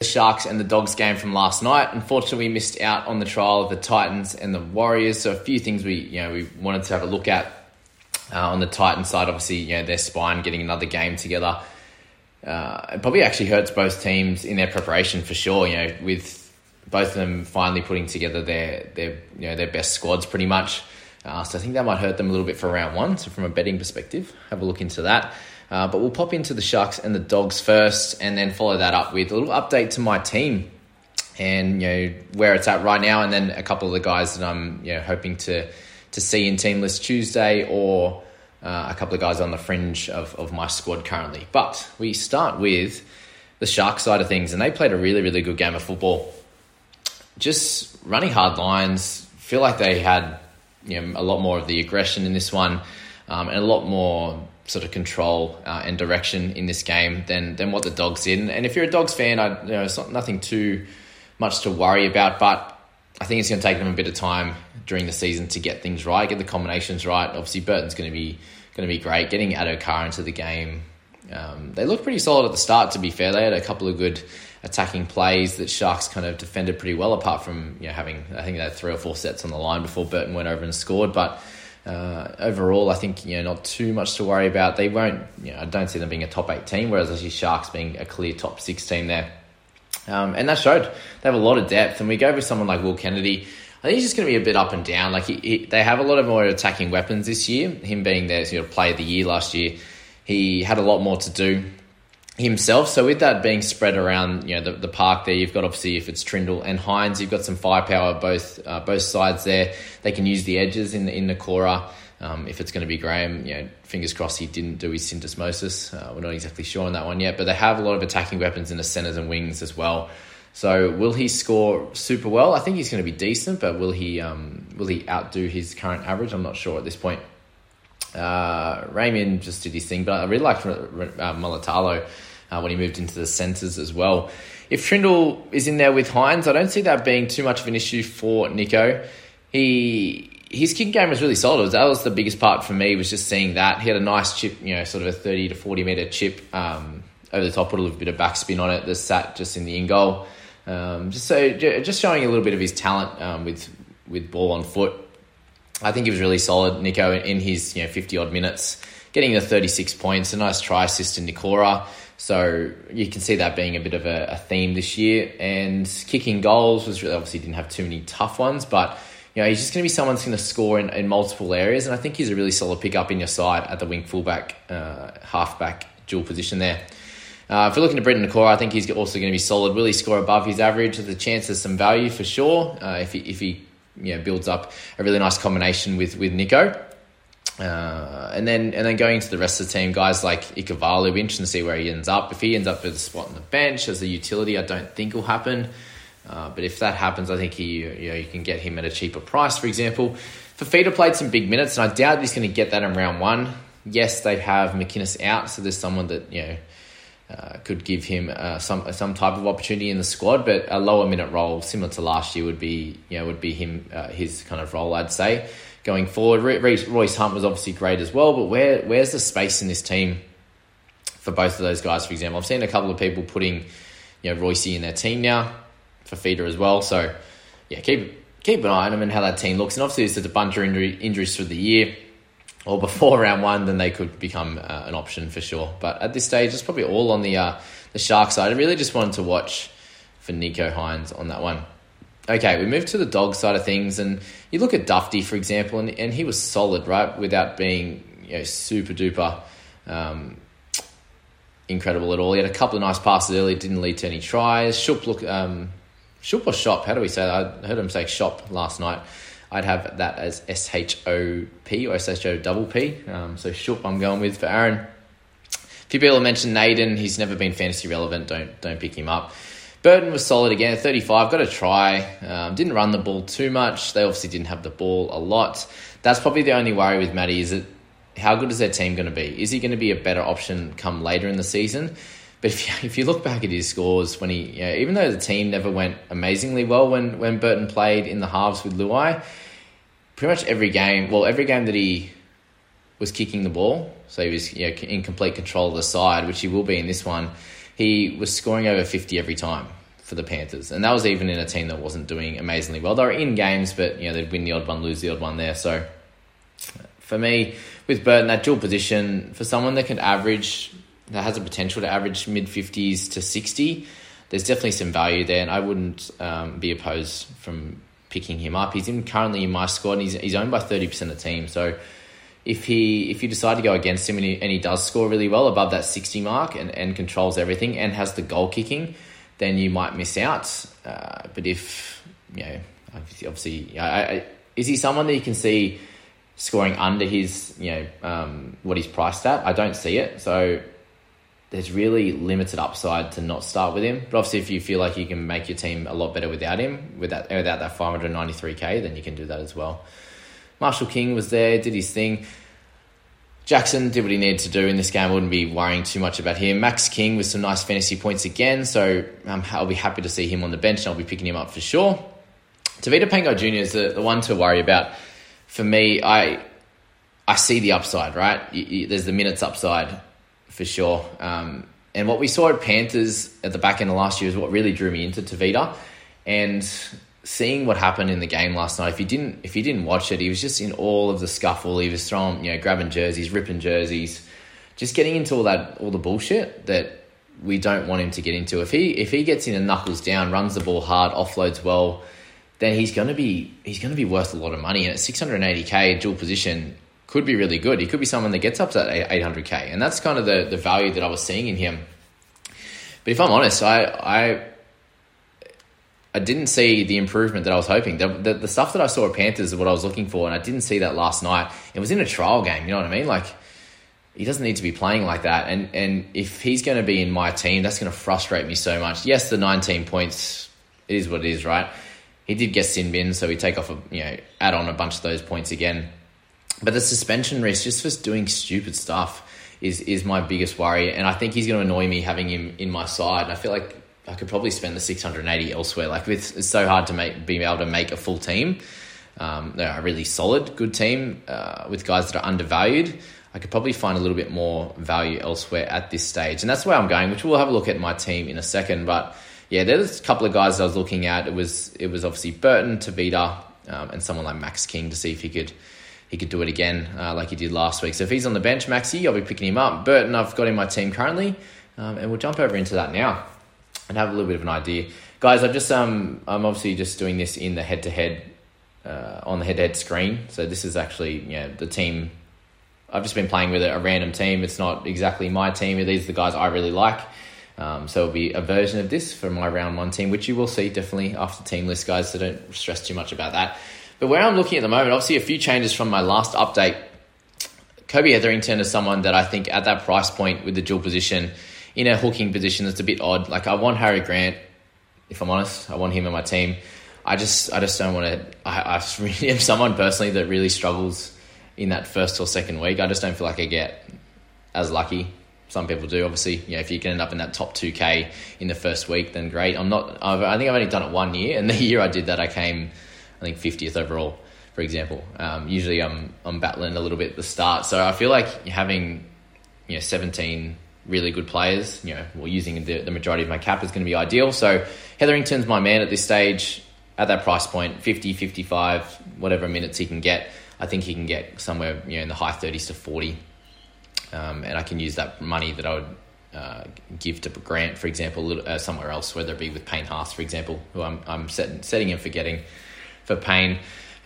the Sharks and the Dogs game from last night. Unfortunately, we missed out on the trial of the Titans and the Warriors. So a few things we you know we wanted to have a look at uh, on the Titans side. Obviously, you know their spine getting another game together. Uh, it probably actually hurts both teams in their preparation for sure. You know, with both of them finally putting together their their you know their best squads pretty much. Uh, so I think that might hurt them a little bit for round one. So from a betting perspective, have a look into that. Uh, but we'll pop into the Sharks and the Dogs first, and then follow that up with a little update to my team and you know where it's at right now, and then a couple of the guys that I'm you know hoping to to see in Team List Tuesday, or uh, a couple of guys on the fringe of, of my squad currently. But we start with the Shark side of things, and they played a really really good game of football. Just running hard lines, feel like they had you know a lot more of the aggression in this one, um, and a lot more sort of control uh, and direction in this game than than what the dogs did. And if you're a dogs fan, I you know it's not nothing too much to worry about, but I think it's going to take them a bit of time during the season to get things right, get the combinations right. Obviously, Burton's going to be going to be great. Getting Addo-Carr into the game, um, they looked pretty solid at the start. To be fair, they had a couple of good attacking plays that Sharks kind of defended pretty well. Apart from you know having, I think they had three or four sets on the line before Burton went over and scored, but. Uh, overall, I think you know not too much to worry about. They won't. You know, I don't see them being a top eight team, whereas I see Sharks being a clear top six team there. Um, and that showed they have a lot of depth. And we go with someone like Will Kennedy. I think he's just going to be a bit up and down. Like he, he, they have a lot of more attacking weapons this year. Him being their you know, player of the year last year, he had a lot more to do himself. So with that being spread around, you know, the, the park there, you've got obviously if it's Trindall and Hynes, you've got some firepower both uh, both sides there. They can use the edges in the, in the Cora. Um, if it's going to be Graham, you know, fingers crossed he didn't do his syndesmosis. Uh, we're not exactly sure on that one yet, but they have a lot of attacking weapons in the centers and wings as well. So will he score super well? I think he's going to be decent, but will he um, will he outdo his current average? I'm not sure at this point. Uh, Raymond just did his thing, but I really liked uh, Mulitalo uh, when he moved into the centres as well. If Trindall is in there with Hynes, I don't see that being too much of an issue for Nicho. He his kick game was really solid. That was the biggest part for me was just seeing that he had a nice chip, you know, sort of a thirty to forty meter chip um, over the top, put a little bit of backspin on it. That sat just in the in goal. Um, just so just showing a little bit of his talent um, with with ball on foot. I think he was really solid, Nicho, in his you know fifty odd minutes, getting the thirty six points, a nice try assist in Nikora. So you can see that being a bit of a, a theme this year. And kicking goals was really obviously didn't have too many tough ones, but you know, he's just going to be someone who's going to score in, in multiple areas. And I think he's a really solid pickup in your side at the wing fullback, uh, halfback dual position there. Uh, if you're looking at Briton Nikora, I think he's also going to be solid. Will he score above his average? A chance there's some value for sure uh, if he, if he you know, builds up a really nice combination with, with Nicho. Uh, and then and then going to the rest of the team, guys like Ikavalu, interesting to see where he ends up. If he ends up with a spot on the bench as a utility, I don't think will happen. Uh, but if that happens, I think he, you know, you can get him at a cheaper price. For example, Fafita played some big minutes, and I doubt he's going to get that in round one. yes, they have McInnes out, so there's someone that you know uh, could give him uh, some some type of opportunity in the squad, but a lower minute role similar to last year would be you know would be him uh, his kind of role, I'd say going forward. Royce Hunt was obviously great as well, but where where's the space in this team for both of those guys? For example, I've seen a couple of people putting you know Royce in their team now for feeder as well, so yeah, keep keep an eye on them and how that team looks. And obviously, if there's a bunch of injury, injuries through the year or before round one, then they could become uh, an option for sure. But at this stage, it's probably all on the uh, the shark side. I really just wanted to watch for Nicho Hynes on that one. Okay, we move to the dog side of things, and you look at Dufty, for example, and, and he was solid, right, without being you know, super duper um, incredible at all. He had a couple of nice passes early, didn't lead to any tries. Shup look, um, Shup or Shop, how do we say that? I heard him say Shop last night. I'd have that as S H O P or S H O double P. Um, so Shup, I'm going with for Aaron. A few people mentioned Naden. He's never been fantasy relevant. Don't don't pick him up. Burton was solid again, 35. Got a try. Um, didn't run the ball too much. They obviously didn't have the ball a lot. That's probably the only worry with Matty is that how good is their team going to be? Is he going to be a better option come later in the season? But if you, if you look back at his scores, when he, you know, even though the team never went amazingly well when, when Burton played in the halves with Luai, pretty much every game, well, every game that he was kicking the ball, so he was you know, in complete control of the side, which he will be in this one, he was scoring over 50 every time for the Panthers. And that was even in a team that wasn't doing amazingly well. They were in games, but you know, they'd win the odd one, lose the odd one there. So for me, with Burton, that dual position, for someone that can average that has a potential to average mid 50s to 60, there's definitely some value there, and I wouldn't um, be opposed from picking him up. He's in currently in my squad, and he's, he's owned by 30% of the team. So if he if you decide to go against him and he, and he does score really well above that 60 mark and, and controls everything and has the goal kicking, then you might miss out. Uh, but if, you know, obviously, I, I, is he someone that you can see scoring under his, you know, um, what he's priced at? I don't see it. So there's really limited upside to not start with him. But obviously, if you feel like you can make your team a lot better without him, without without that 593k, then you can do that as well. Marshall King was there, did his thing. Jackson did what he needed to do in this game. I wouldn't be worrying too much about him. Max King with some nice fantasy points again, so um, I'll be happy to see him on the bench and I'll be picking him up for sure. Tevita Pangai Jr. is the, the one to worry about. For me, I I see the upside, right? You, you, there's the minutes upside for sure. Um, and what we saw at Panthers at the back end of last year is what really drew me into Tevita. And seeing what happened in the game last night, if you didn't if you didn't watch it, he was just in all of the scuffle. He was throwing, you know, grabbing jerseys, ripping jerseys, just getting into all that all the bullshit that we don't want him to get into. If he if he gets in and knuckles down, runs the ball hard, offloads well, then he's gonna be he's gonna be worth a lot of money. And at 680k dual position, could be really good. He could be someone that gets up to that 800k, and that's kind of the, the value that I was seeing in him. But if I'm honest, I I I didn't see the improvement that I was hoping. The, the, the, stuff that I saw at Panthers is what I was looking for, and I didn't see that last night. It was in a trial game, you know what I mean? Like, he doesn't need to be playing like that. And, and if he's going to be in my team, that's going to frustrate me so much. Yes, the 19 points, it is what it is, right? He did get sin bin, so we take off, a, you know, add on a bunch of those points again. But the suspension risk, just for doing stupid stuff, is is my biggest worry. And I think he's going to annoy me having him in my side. And I feel like I could probably spend the 680 elsewhere. Like it's, it's so hard to make be able to make a full team. Um, they're a really solid, good team uh, with guys that are undervalued. I could probably find a little bit more value elsewhere at this stage, and that's where I'm going. Which we'll have a look at my team in a second. But yeah, there's a couple of guys I was looking at. It was it was obviously Burton, Tevita, um, and someone like Max King to see if he could he could do it again uh, like he did last week. So if he's on the bench, Maxi, I'll be picking him up. Burton, I've got in my team currently, um, and we'll jump over into that now and have a little bit of an idea. Guys, I've just um I'm obviously just doing this in the head to head on the head to head screen. So this is actually you know the team I've just been playing with a, random team. It's not exactly my team. These are the guys I really like. Um, so it'll be a version of this for my round one team, which you will see definitely after team list, guys. So don't stress too much about that. But where I'm looking at the moment, obviously a few changes from my last update. Kobe Hetherington is someone that I think at that price point with the dual position in a hooking position that's a bit odd. Like I want Harry Grant, if I'm honest, I want him in my team. I just I just don't want to. I, I really am someone personally that really struggles in that first or second week. I just don't feel like I get as lucky. Some people do, obviously. You know, if you can end up in that top two k in the first week, then great. I'm not. I've, I think I've only done it one year, and the year I did that, I came, I think fiftieth overall, for example. Um, usually, I'm I'm battling a little bit at the start, so I feel like having, you know, seventeen really good players, you know, well, using the, the majority of my cap is going to be ideal. So Hetherington's my man at this stage at that price point, 50, 55, whatever minutes he can get. I think he can get somewhere you know in the high 30s to 40. Um, and I can use that money that I would uh, give to Grant, for example, little, uh, somewhere else, whether it be with Payne Haas, for example, who I'm, I'm set, setting him for getting for Payne.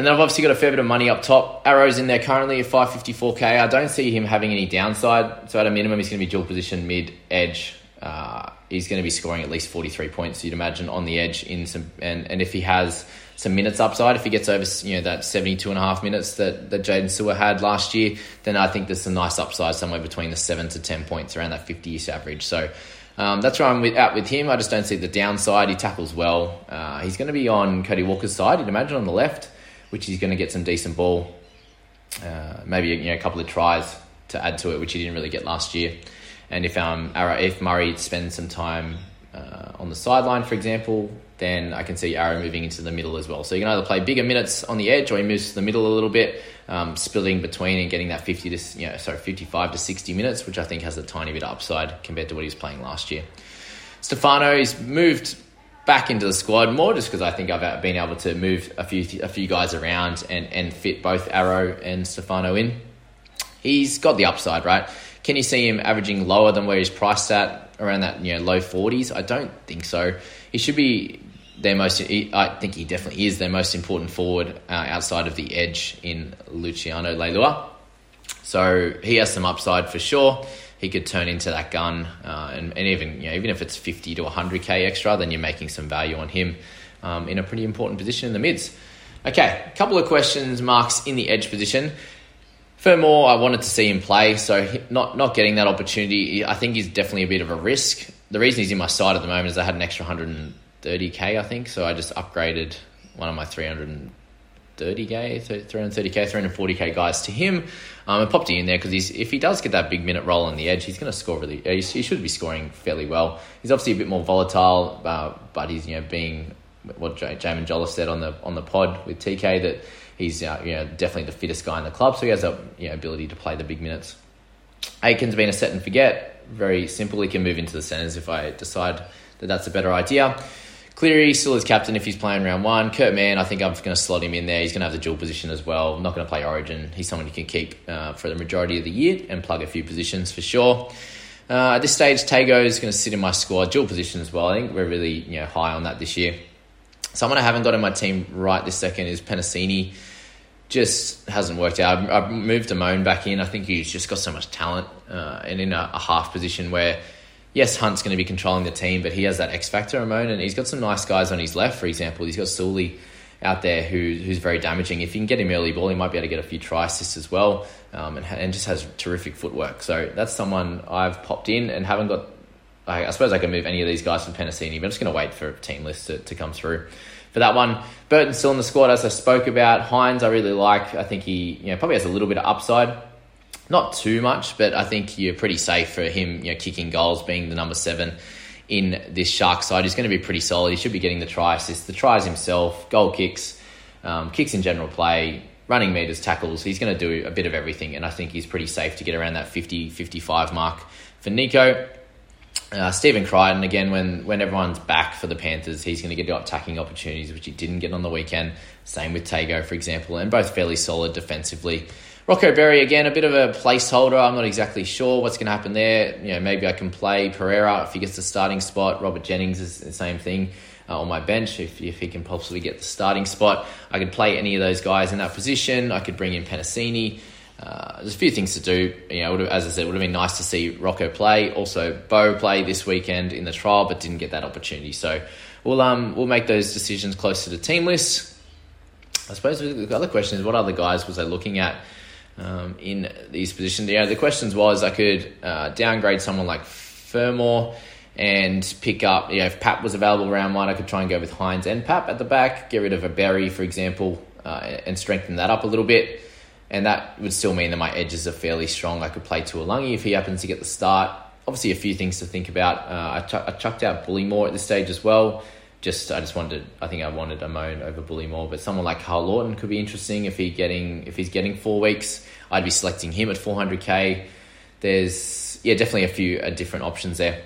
And then I've obviously got a fair bit of money up top. Arrow's in there currently at 554k. I don't see him having any downside. So at a minimum, he's going to be dual position mid edge. Uh, he's going to be scoring at least 43 points, you'd imagine, on the edge. In some and, and if he has some minutes upside, if he gets over you know that 72 and a half minutes that, that Jaydn Su'A had last year, then I think there's some nice upside somewhere between the 7 to 10 points around that 50-ish average. So um, that's where I'm with, out with him. I just don't see the downside. He tackles well. Uh, he's going to be on Cody Walker's side, you'd imagine, on the left which he's going to get some decent ball, uh, maybe you know, a couple of tries to add to it, which he didn't really get last year. And if um, if Murray spends some time uh, on the sideline, for example, then I can see Arrow moving into the middle as well. So you can either play bigger minutes on the edge, or he moves to the middle a little bit, um, splitting between and getting that fifty to you know, sorry fifty five to sixty minutes, which I think has a tiny bit of upside compared to what he was playing last year. Stefano, he's moved back into the squad more just because I think I've been able to move a few a few guys around and, and fit both Arrow and Stefano in. He's got the upside, right? Can you see him averaging lower than where he's priced at, around that you know low forties? I don't think so. He should be their most. I think he definitely is their most important forward uh, outside of the edge in Luciano Leilua. So he has some upside for sure he could turn into that gun, uh, and, and even you know, even if it's fifty to hundred k extra, then you're making some value on him um, in a pretty important position in the mids. Okay, a couple of questions marks in the edge position. Fermor, I wanted to see him play, so not not getting that opportunity, I think he's definitely a bit of a risk. The reason he's in my side at the moment is I had an extra 130k, I think, so I just upgraded one of my 300 330k, 330k, 340k guys to him. Um, and popped in there because if he does get that big minute roll on the edge, he's going to score really. Uh, he should be scoring fairly well. He's obviously a bit more volatile, uh, but he's you know being what Jamin Jolliffe said on the on the pod with TK that he's uh, you know definitely the fittest guy in the club, so he has a you know, ability to play the big minutes. Aitken's been a set and forget. Very simple. He can move into the centres if I decide that that's a better idea. Cleary still is captain if he's playing round one. Kurt Mann, I think I'm going to slot him in there. He's going to have the dual position as well. not going to play Origin. He's someone you can keep uh, for the majority of the year and plug a few positions for sure. Uh, at this stage, Tago is going to sit in my squad, dual position as well. I think we're really you know high on that this year. Someone I haven't got in my team right this second is Penisini. Just hasn't worked out. I've moved Amone back in. I think he's just got so much talent uh, and in a, a half position where yes, Hunt's going to be controlling the team, but he has that X factor, Ramon, and he's got some nice guys on his left, for example. He's got Sully out there who, who's very damaging. If you can get him early ball, he might be able to get a few try assists as well, um, and, and just has terrific footwork. So that's someone I've popped in and haven't got. I, I suppose I can move any of these guys from Penisini, but I'm just going to wait for team list to, to come through. For that one, Burton's still in the squad, as I spoke about. Hynes, I really like. I think he you know, probably has a little bit of upside not too much, but I think you're pretty safe for him, you know, kicking goals, being the number seven in this Shark side. He's going to be pretty solid. He should be getting the try assists, the tries himself, goal kicks, um, kicks in general play, running meters, tackles. He's going to do a bit of everything, and I think he's pretty safe to get around that 50 55 mark for Nicho. Uh, Stephen Crichton, again, when, when everyone's back for the Panthers, he's going to get attacking opportunities, which he didn't get on the weekend. Same with Tago, for example, and both fairly solid defensively. Rocco Berry again, a bit of a placeholder. I'm not exactly sure what's going to happen there. You know, maybe I can play Pereira if he gets the starting spot. Robert Jennings is the same thing uh, on my bench if, if he can possibly get the starting spot. I could play any of those guys in that position. I could bring in Penisini. Uh, there's a few things to do. You know, as I said, it would have been nice to see Rocco play. Also, Bo play this weekend in the trial, but didn't get that opportunity. So we'll um we'll make those decisions closer to team lists. I suppose the other question is what other guys was I looking at? Um, in these positions. Yeah, the questions was I could uh, downgrade someone like Fermor and pick up, you know, if Pap was available round one, I could try and go with Hynes and Pap at the back, get rid of a Berry, for example, uh, and strengthen that up a little bit. and that would still mean that my edges are fairly strong. I could play Tuilagi if he happens to get the start. Obviously, a few things to think about. Uh, I, ch- I chucked out Bullemor at this stage as well. Just I just wanted I think I wanted Amone over Bullemor, but someone like Carl Lawton could be interesting if he getting if he's getting four weeks. I'd be selecting him at 400k. There's yeah definitely a few uh, different options there.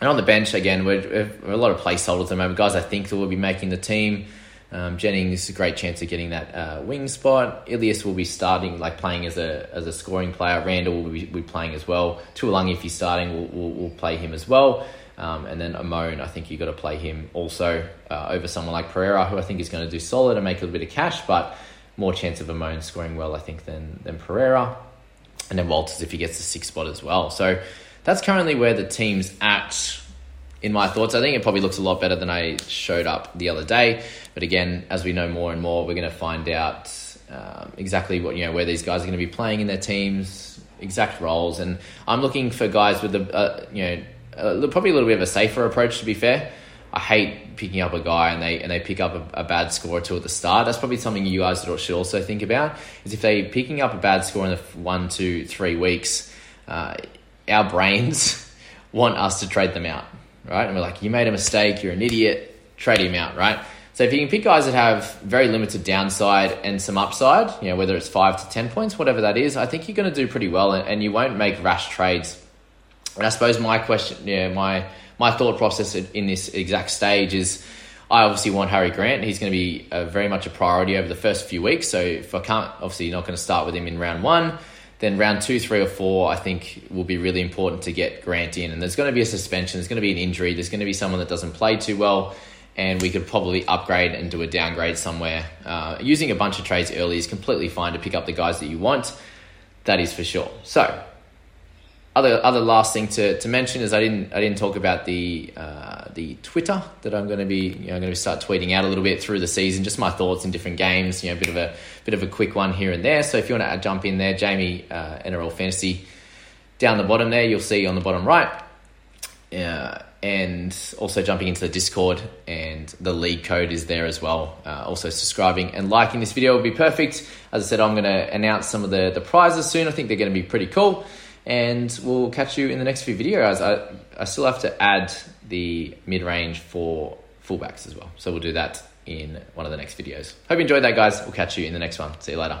And on the bench again, we're, we're a lot of placeholders at the moment. Guys, I think that will be making the team. Um, Jennings a great chance of getting that uh, wing spot. Ilias will be starting, like playing as a as a scoring player. Randall will be, be playing as well. Tuilagi, if he's starting, will will will play him as well. Um, and then Amone, I think you've got to play him also uh, over someone like Pereira, who I think is going to do solid and make a little bit of cash, but more chance of Amone scoring well, I think, than than Pereira. And then Walters if he gets the six spot as well. So that's currently where the team's at in my thoughts. I think it probably looks a lot better than I showed up the other day. But again, as we know more and more, we're going to find out um, exactly what you know where these guys are going to be playing in their teams, exact roles, and I'm looking for guys with the uh, you know uh, probably a little bit of a safer approach. To be fair, I hate picking up a guy and they and they pick up a, a, bad score or two at the start. That's probably something you guys should also think about. Is if they picking up a bad score in the one, two, three weeks, uh, our brains want us to trade them out right? And we're like, you made a mistake, you're an idiot, trade him out, right? So if you can pick guys that have very limited downside and some upside, you know, whether it's five to 10 points, whatever that is, I think you're going to do pretty well and, and you won't make rash trades. And I suppose my question, yeah, my, my thought process in this exact stage is I obviously want Harry Grant. He's going to be uh, very much a priority over the first few weeks. So if I can't, obviously, you're not going to start with him in round one then round two, three, or four, I think will be really important to get Grant in. And there's going to be a suspension, there's going to be an injury, there's going to be someone that doesn't play too well, and we could probably upgrade and do a downgrade somewhere. Uh, using a bunch of trades early is completely fine to pick up the guys that you want. That is for sure. So other other last thing to, to mention is I didn't I didn't talk about the uh, the Twitter that I'm going to be you know I'm going to start tweeting out a little bit through the season, just my thoughts in different games. You know, a bit of a bit of a quick one here and there. So if you want to jump in there, Jamie uh, NRL Fantasy down the bottom there, you'll see on the bottom right. Uh, and also jumping into the Discord, and the league code is there as well. Uh, also, subscribing and liking this video would be perfect. As I said, I'm going to announce some of the, the prizes soon. I think they're going to be pretty cool and we'll catch you in the next few videos. I, I still have to add the mid range for fullbacks as well. So we'll do that in one of the next videos. Hope you enjoyed that, guys. We'll catch you in the next one. See you later.